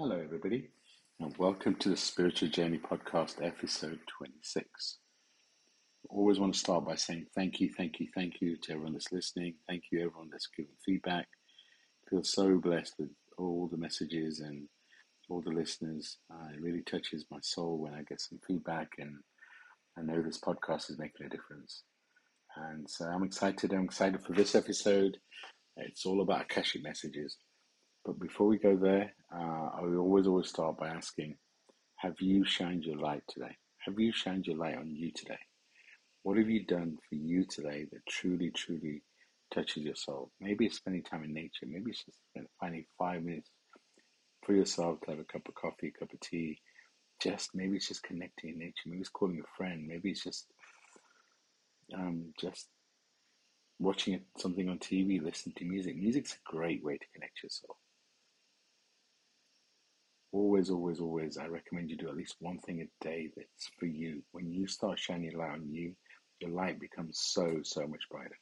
Hello, everybody, and welcome to the Spiritual Journey Podcast, episode 26. I always want to start by saying thank you, thank you, thank you to everyone that's listening. Thank you, everyone that's given feedback. I feel so blessed with all the messages and all the listeners. Uh, it really touches my soul when I get some feedback, and I know this podcast is making a difference. And so I'm excited. I'm excited for this episode. It's all about Akashic messages. But before we go there, uh, I always, always start by asking, have you shined your light today? Have you shined your light on you today? What have you done for you today that truly, truly touches your soul? Maybe it's spending time in nature. Maybe it's just finding five minutes for yourself to have a cup of coffee, a cup of tea. Just maybe it's just connecting in nature. Maybe it's calling a friend. Maybe it's just um, just watching something on TV, listening to music. Music's a great way to connect your soul always, always, always, I recommend you do at least one thing a day that's for you. When you start shining light on you, your light becomes so, so much brighter.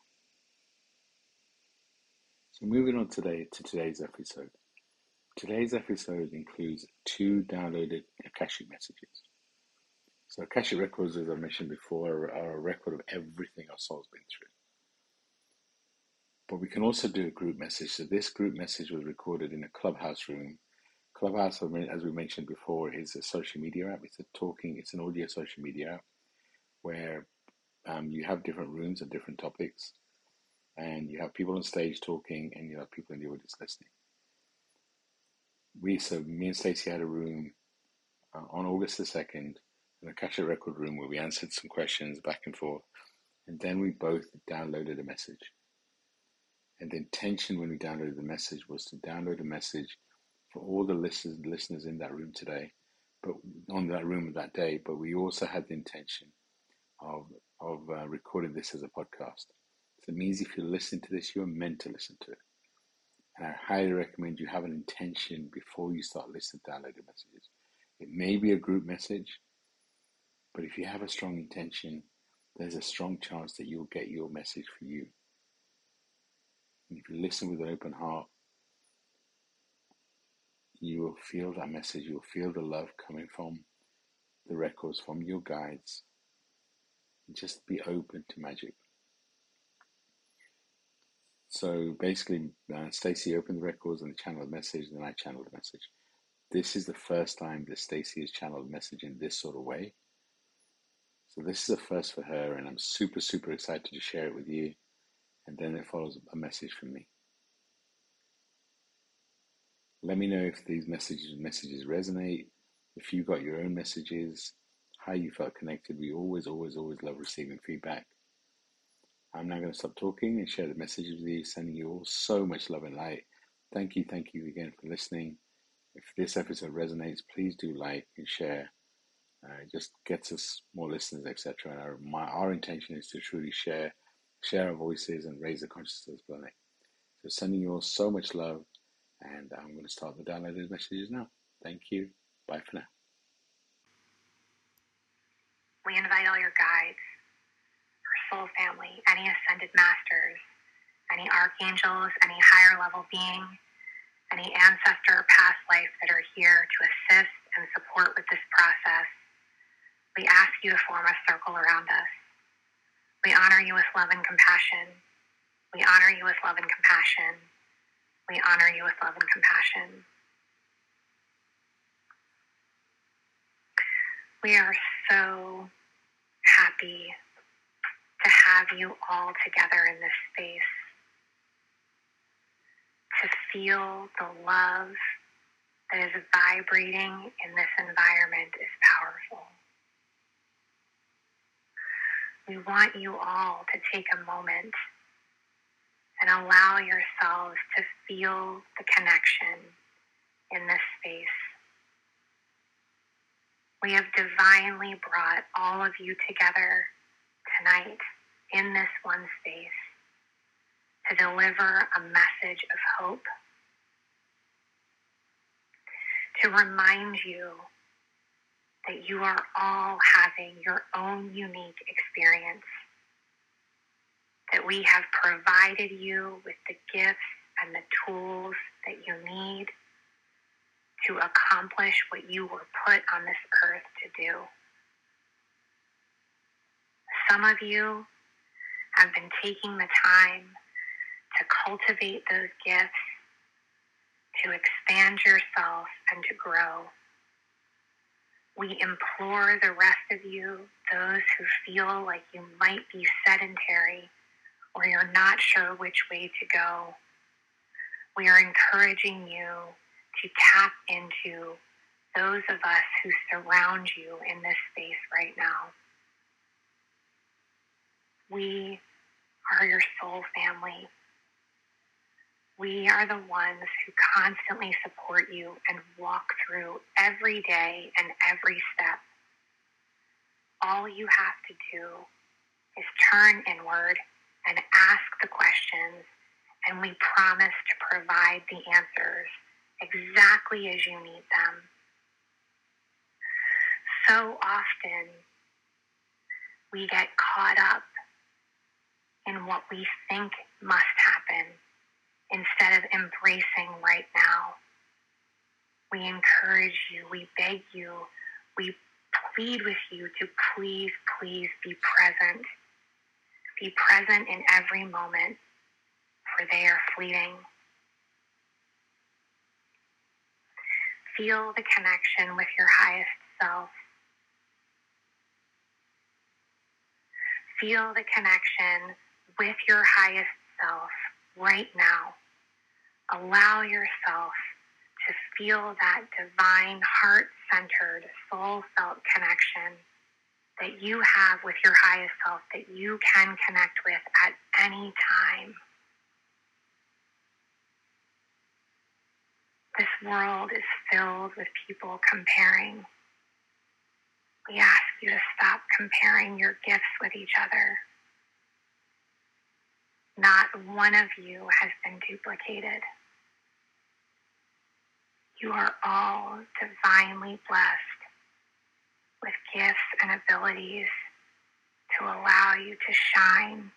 So moving on today to today's episode. Today's episode includes two downloaded Akashic messages. So Akashic records, as I mentioned before, are a record of everything our soul's been through. But we can also do a group message. So this group message was recorded in a clubhouse room Clubhouse, as we mentioned before, is a social media app. It's a talking, it's an audio social media app where um, you have different rooms and different topics, and you have people on stage talking, and you have people in the audience listening. We so me and Stacey had a room uh, on August the second, in a Akashic record room where we answered some questions back and forth, and then we both downloaded a message. And the intention when we downloaded the message was to download a message for all the listeners listeners in that room today, but on that room that day. But we also had the intention of of uh, recording this as a podcast. So it means if you listen to this, you are meant to listen to it. And I highly recommend you have an intention before you start listening to downloaded messages. It may be a group message, but if you have a strong intention, there's a strong chance that you'll get your message for you. And if you listen with an open heart, you will feel that message, you'll feel the love coming from the records, from your guides. Just be open to magic. So basically, uh, Stacey opened the records and channeled a message, and then I channeled a message. This is the first time that Stacey has channeled a message in this sort of way. So this is a first for her, and I'm super, super excited to share it with you. And then it follows a message from me. Let me know if these messages messages resonate, if you got your own messages, how you felt connected. We always, always, always love receiving feedback. I'm now going to stop talking and share the messages with you, sending you all so much love and light. Thank you, thank you again for listening. If this episode resonates, please do like and share. Uh, it just gets us more listeners, etc. And our, my, our intention is to truly share, share our voices and raise the consciousness of the planet. So sending you all so much love. And I'm going to start the downloaded messages now. Thank you. Bye for now. We invite all your guides, our soul family, any ascended masters, any archangels, any higher level being, any ancestor or past life that are here to assist and support with this process. We ask you to form a circle around us. We honor you with love and compassion. We honor you with love and compassion. We honor you with love and compassion. We are so happy to have you all together in this space, to feel the love that is vibrating in this environment is powerful. We want you all to take a moment and allow yourselves to feel the connection in this space. We have divinely brought all of you together tonight in this one space to deliver a message of hope, to remind you that you are all having your own unique experience that we have provided you with the gifts and the tools that you need to accomplish what you were put on this earth to do. Some of you have been taking the time to cultivate those gifts, to expand yourself, and to grow. We implore the rest of you, those who feel like you might be sedentary or you're not sure which way to go, we are encouraging you to tap into those of us who surround you in this space right now. We are your soul family. We are the ones who constantly support you and walk through every day and every step. All you have to do is turn inward the questions, and we promise to provide the answers exactly as you need them. So often, we get caught up in what we think must happen instead of embracing right now. We encourage you, we beg you, we plead with you to please, please be present. Be present in every moment, for they are fleeting. Feel the connection with your highest self. Feel the connection with your highest self right now. Allow yourself to feel that divine, heart centered, soul felt connection that you have with your highest self that you can connect with at any time. This world is filled with people comparing. We ask you to stop comparing your gifts with each other. Not one of you has been duplicated. You are all divinely blessed with gifts and abilities to allow you to shine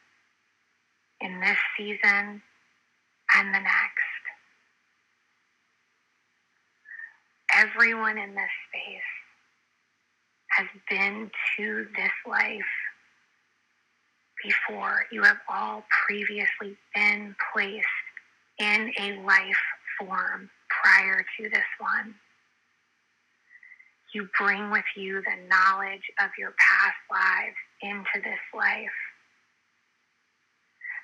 in this season and the next. Everyone in this space has been to this life before. You have all previously been placed in a life form prior to this one. You bring with you the knowledge of your past lives into this life,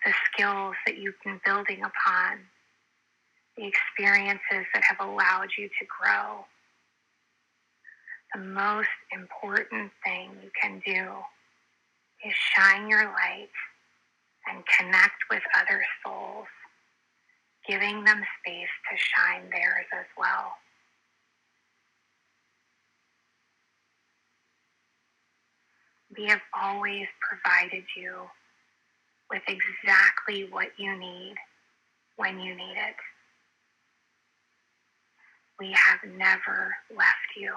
the skills that you've been building upon, the experiences that have allowed you to grow. The most important thing you can do is shine your light and connect with other souls, giving them space to shine theirs as well. We have always provided you with exactly what you need when you need it. We have never left you.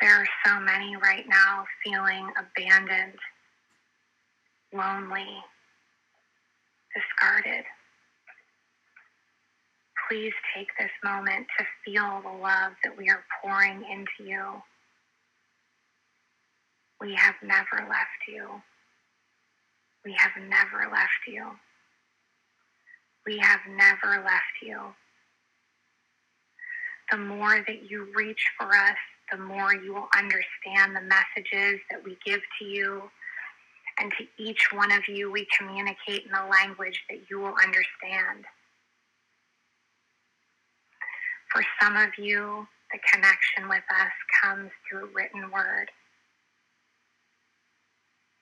There are so many right now feeling abandoned, lonely, discarded. Please take this moment to feel the love that we are pouring into you. We have never left you. We have never left you. We have never left you. The more that you reach for us, the more you will understand the messages that we give to you. And to each one of you, we communicate in a language that you will understand. For some of you, the connection with us comes through a written word.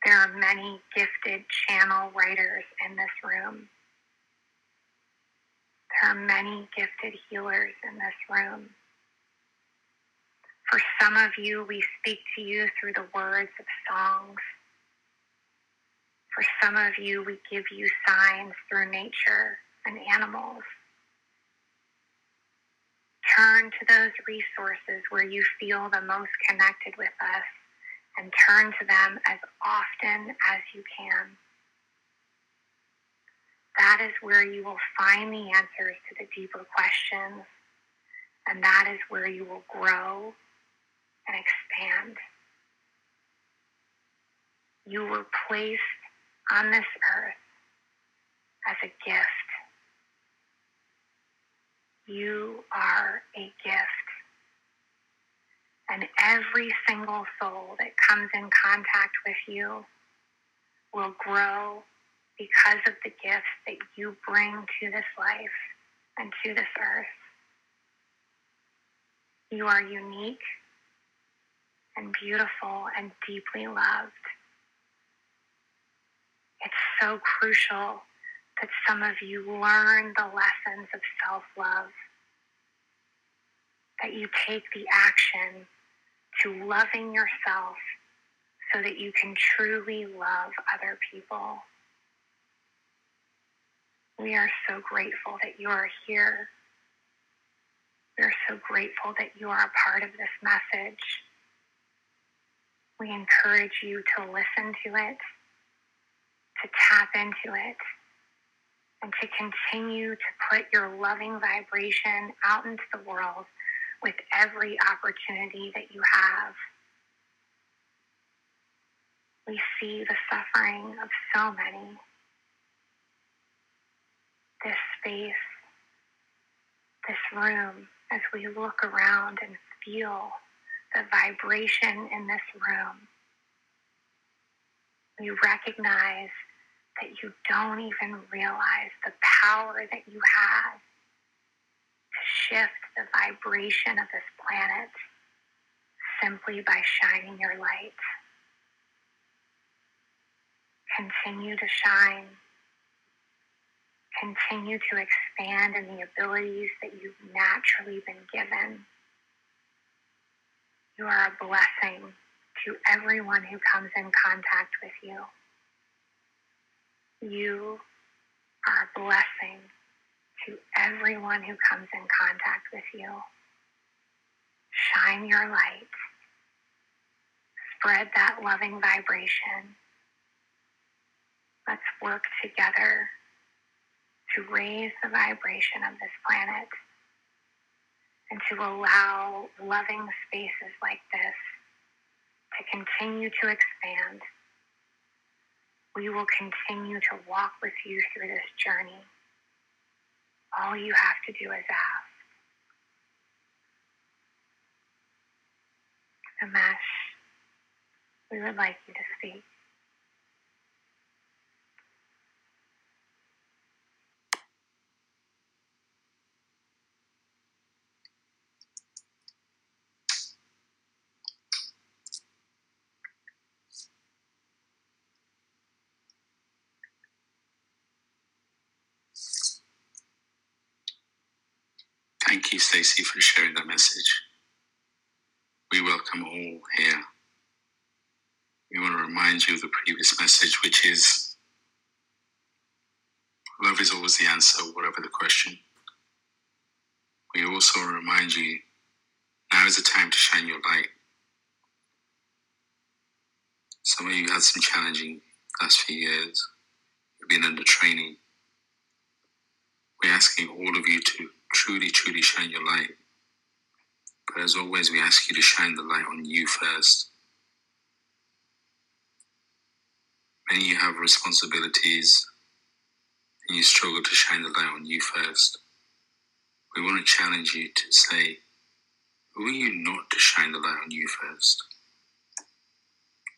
There are many gifted channel writers in this room. There are many gifted healers in this room. For some of you, we speak to you through the words of songs. For some of you, we give you signs through nature and animals. Turn to those resources where you feel the most connected with us and turn to them as often as you can. That is where you will find the answers to the deeper questions, and that is where you will grow and expand. You were placed on this earth as a gift. You are a gift. And every single soul that comes in contact with you will grow because of the gifts that you bring to this life and to this earth. You are unique and beautiful and deeply loved. It's so crucial that some of you learn the lessons of self love, that you take the action to loving yourself so that you can truly love other people. We are so grateful that you are here. We are so grateful that you are a part of this message. We encourage you to listen to it, to tap into it, and to continue to put your loving vibration out into the world with every opportunity that you have. We see the suffering of so many. This space, this room, as we look around and feel the vibration in this room, we recognize that you don't even realize the power that you have shift the vibration of this planet simply by shining your light. Continue to shine. Continue to expand in the abilities that you've naturally been given. You are a blessing to everyone who comes in contact with you. You are a blessing to everyone who comes in contact with you. Shine your light. Spread that loving vibration. Let's work together to raise the vibration of this planet and to allow loving spaces like this to continue to expand. We will continue to walk with you through this journey. All you have to do is ask. Amesh, we would like you to speak. You, Stacey, for sharing that message. We welcome all here. We want to remind you of the previous message, which is love is always the answer, whatever the question. We also remind you now is the time to shine your light. Some of you had some challenging last few years. You've been under training. We're asking all of you to truly, truly shine your light. But as always, we ask you to shine the light on you first. Many you have responsibilities and you struggle to shine the light on you first. We want to challenge you to say, who are you not to shine the light on you first?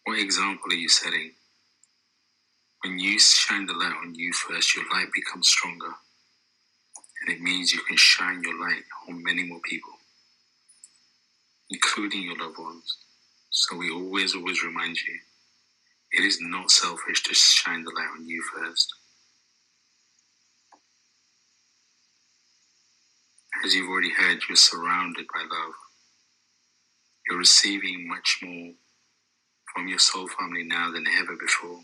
What example are you setting? When you shine the light on you first, your light becomes stronger and it means you can shine your light on many more people, including your loved ones. So we always, always remind you it is not selfish to shine the light on you first. As you've already heard, you're surrounded by love. You're receiving much more from your soul family now than ever before.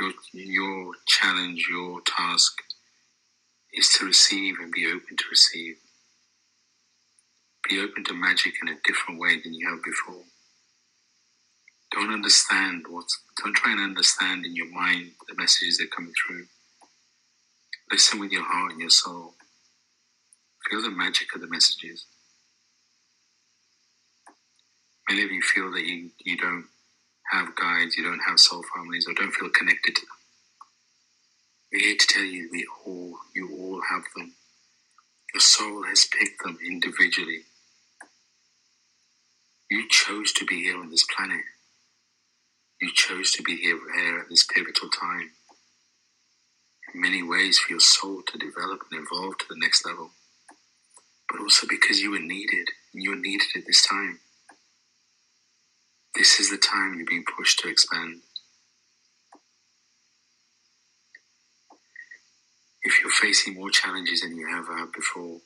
Your, your challenge, your task is to receive and be open to receive. Be open to magic in a different way than you have before. Don't understand what's, don't try and understand in your mind the messages that coming through. Listen with your heart and your soul. Feel the magic of the messages. Many of you feel that you, you don't have guides, you don't have soul families, or don't feel connected to them. We're here to tell you we all, you all have them. Your soul has picked them individually. You chose to be here on this planet. You chose to be here, here at this pivotal time. In many ways, for your soul to develop and evolve to the next level, but also because you were needed. and You were needed at this time. This is the time you're being pushed to expand. If you're facing more challenges than you ever have before,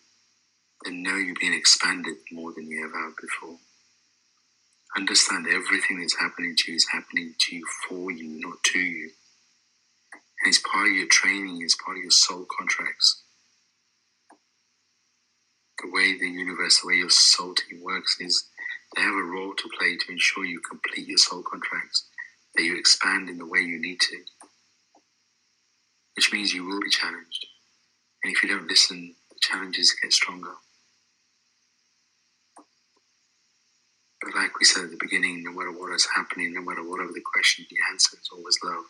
then know you're being expanded more than you ever have before. Understand everything that's happening to you is happening to you for you, not to you. And it's part of your training, it's part of your soul contracts. The way the universe, the way your soul team works is they have a role to play to ensure you complete your soul contracts, that you expand in the way you need to, which means you will be challenged. And if you don't listen, the challenges get stronger. But like we said at the beginning, no matter what is happening, no matter whatever the question, the answer is always love.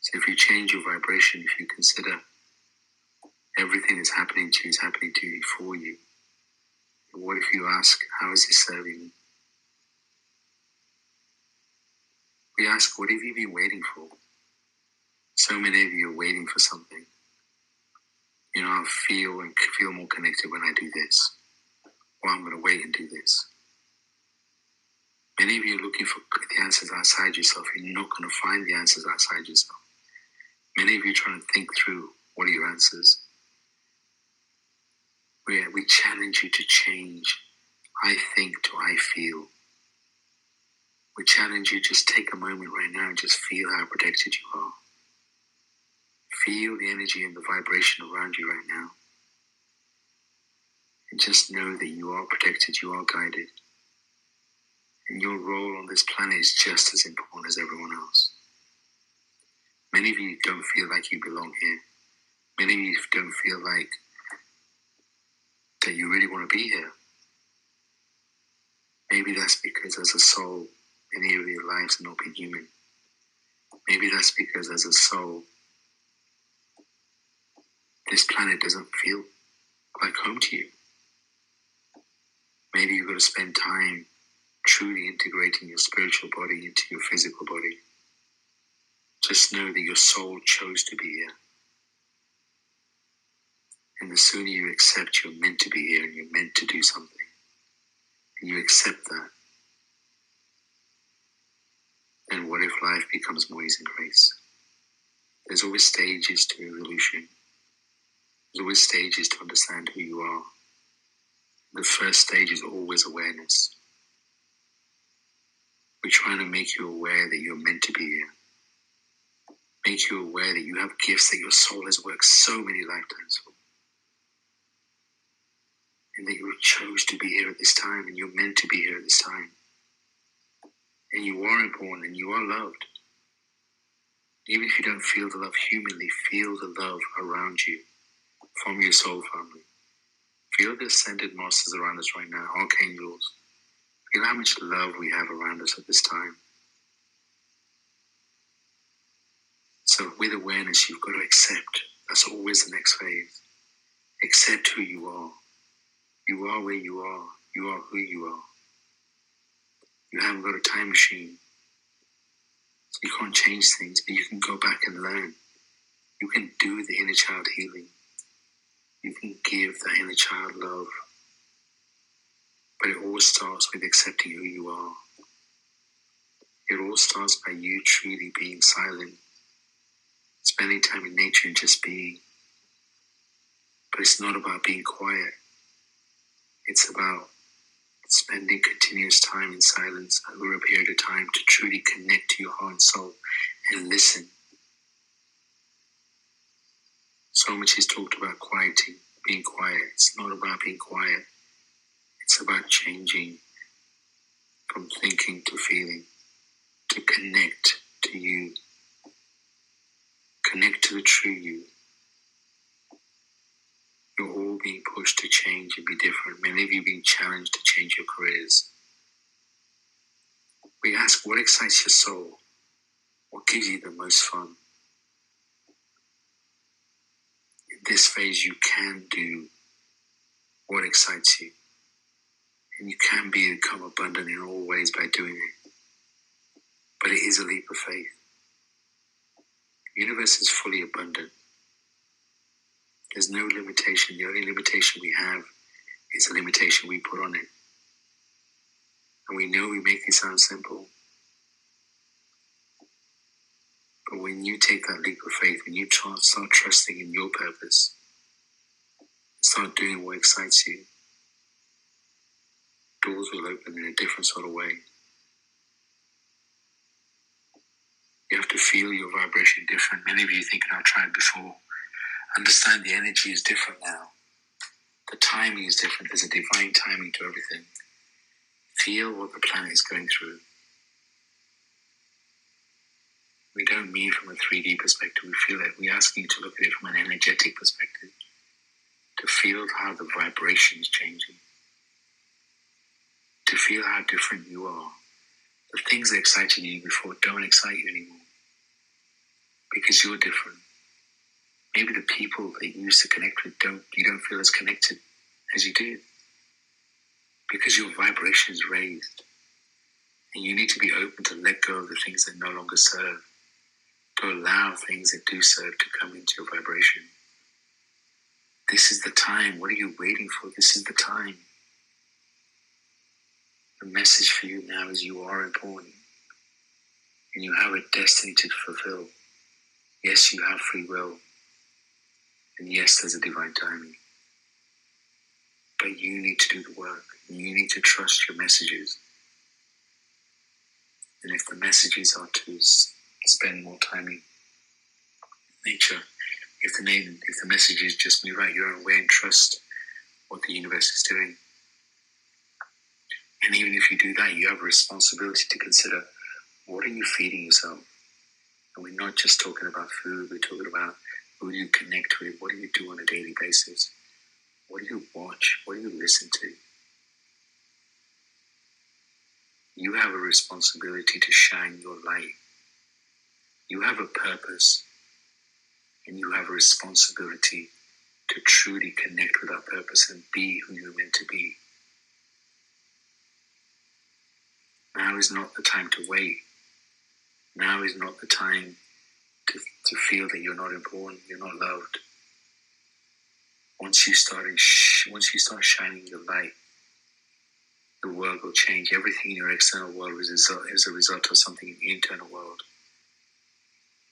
So if you change your vibration, if you consider everything that's happening to you is happening to you for you, what if you ask, How is this serving me? We ask, What have you been waiting for? So many of you are waiting for something. You know, I feel and feel more connected when I do this. Or I'm going to wait and do this. Many of you are looking for the answers outside yourself. You're not going to find the answers outside yourself. Many of you are trying to think through what are your answers where we challenge you to change I think to I feel. We challenge you just take a moment right now and just feel how protected you are. Feel the energy and the vibration around you right now. And just know that you are protected, you are guided. And your role on this planet is just as important as everyone else. Many of you don't feel like you belong here. Many of you don't feel like that you really want to be here. Maybe that's because as a soul, many of your lives have not been human. Maybe that's because as a soul, this planet doesn't feel like home to you. Maybe you've got to spend time truly integrating your spiritual body into your physical body. Just know that your soul chose to be here. And the sooner you accept you're meant to be here and you're meant to do something, and you accept that, then what if life becomes more ease and grace? There's always stages to evolution. There's always stages to understand who you are. The first stage is always awareness. We're trying to make you aware that you're meant to be here. Make you aware that you have gifts that your soul has worked so many lifetimes for and that you chose to be here at this time and you're meant to be here at this time. And you are important and you are loved. Even if you don't feel the love humanly, feel the love around you from your soul family. Feel the ascended masters around us right now, archangels. Feel how much love we have around us at this time. So, with awareness, you've got to accept. That's always the next phase. Accept who you are you are where you are. You are who you are. You haven't got a time machine. You can't change things, but you can go back and learn. You can do the inner child healing. You can give the inner child love. But it all starts with accepting who you are. It all starts by you truly being silent, spending time in nature and just being. But it's not about being quiet. It's about spending continuous time in silence over a period of time to truly connect to your heart and soul and listen. So much is talked about quieting, being quiet. It's not about being quiet, it's about changing from thinking to feeling. to connect to you, connect to the true you. Being pushed to change and be different. Many of you being challenged to change your careers. We ask what excites your soul? What gives you the most fun? In this phase, you can do what excites you. And you can become abundant in all ways by doing it. But it is a leap of faith. The universe is fully abundant. There's no limitation. The only limitation we have is the limitation we put on it. And we know we make it sound simple. But when you take that leap of faith, when you start trusting in your purpose, start doing what excites you, doors will open in a different sort of way. You have to feel your vibration different. Many of you think I've tried before. Understand the energy is different now. The timing is different. There's a divine timing to everything. Feel what the planet is going through. We don't mean from a 3D perspective. We feel it. We're asking you to look at it from an energetic perspective, to feel how the vibration is changing, to feel how different you are. The things that excited you before don't excite you anymore because you're different. Maybe the people that you used to connect with don't you don't feel as connected as you did because your vibration is raised. And you need to be open to let go of the things that no longer serve to allow things that do serve to come into your vibration. This is the time. What are you waiting for? This is the time. The message for you now is you are important and you have a destiny to fulfill. Yes, you have free will. And yes, there's a divine timing. But you need to do the work. You need to trust your messages. And if the messages are to spend more time in nature. If the name, if the message is just move out your own way and trust what the universe is doing. And even if you do that, you have a responsibility to consider what are you feeding yourself? And we're not just talking about food, we're talking about who do you connect with, what do you do on a daily basis, what do you watch, what do you listen to. You have a responsibility to shine your light you have a purpose and you have a responsibility to truly connect with that purpose and be who you're meant to be. Now is not the time to wait. Now is not the time to, to feel that you're not important, you're not loved. Once you start sh- once you start shining your light, the world will change. Everything in your external world is a result, of something in the internal world.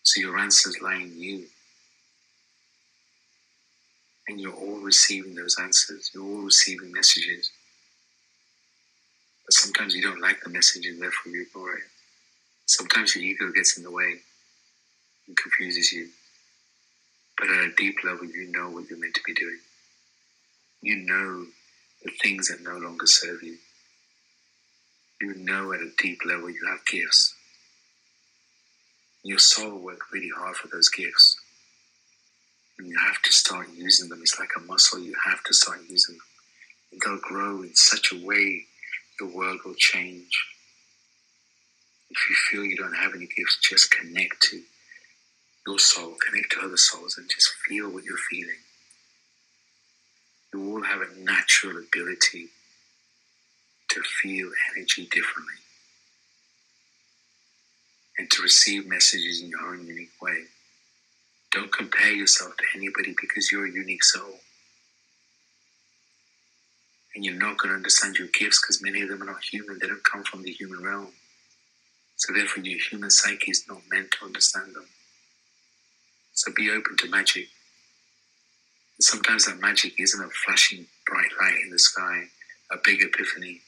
So your answers lie in you. And you're all receiving those answers. You're all receiving messages. But sometimes you don't like the message and therefore you ignore it. Sometimes your ego gets in the way and confuses you. But at a deep level, you know what you're meant to be doing. You know the things that no longer serve you. You know at a deep level you have gifts your soul worked really hard for those gifts. And you have to start using them. It's like a muscle, you have to start using them. And they'll grow in such a way your world will change. If you feel you don't have any gifts, just connect to your soul, connect to other souls, and just feel what you're feeling. You all have a natural ability to feel energy differently and to receive messages in your own unique way. Don't compare yourself to anybody because you're a unique soul. And you're not going to understand your gifts because many of them are not human. They don't come from the human realm. So therefore, your human psyche is not meant to understand them. So be open to magic. Sometimes that magic isn't a flashing bright light in the sky, a big epiphany.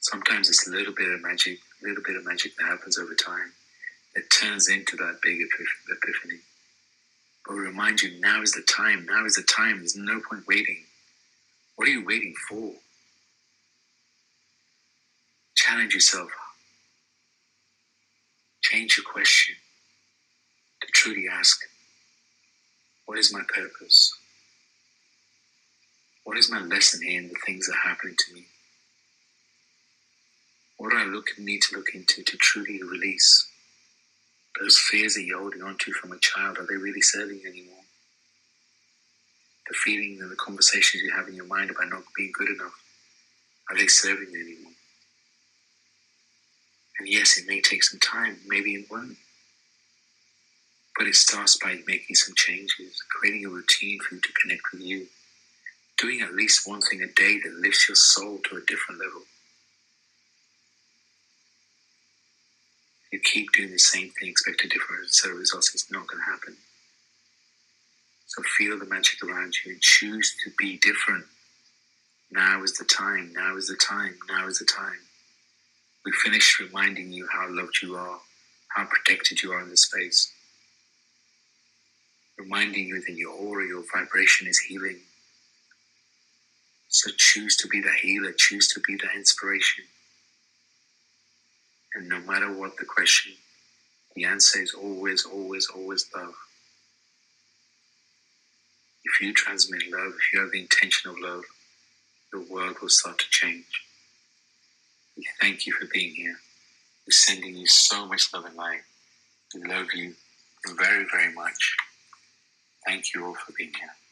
Sometimes it's a little bit of magic a little bit of magic that happens over time that turns into that big epiphany. But we remind you now is the time. Now is the time. There's no point waiting. What are you waiting for? Challenge yourself. change your question ask, what is my purpose? What is my lesson here in the things that are happening to me? What do I look need to look into to truly release those fears that you're holding on to from a child? Are they really serving you anymore? The feelings and the conversations you have in your mind about not being good enough, are they serving you anymore? And yes, it may take some time, maybe it won't. But it starts by making some changes, creating a routine for you to connect with you, doing at least one thing a day that lifts your soul to a different level. You keep doing the same thing, expect a different set of results, it's not going to happen. So feel the magic around you and choose to be different. Now is the time, now is the time, now is the time. We finished reminding you how loved you are, how protected you are in this space. Reminding you that your aura, your vibration is healing. So choose to be the healer, choose to be the inspiration. And no matter what the question, the answer is always, always, always love. If you transmit love, if you have the intention of love, the world will start to change. We thank you for being here. We're sending you so much love and light. We love you very, very much. Thank you all for being here.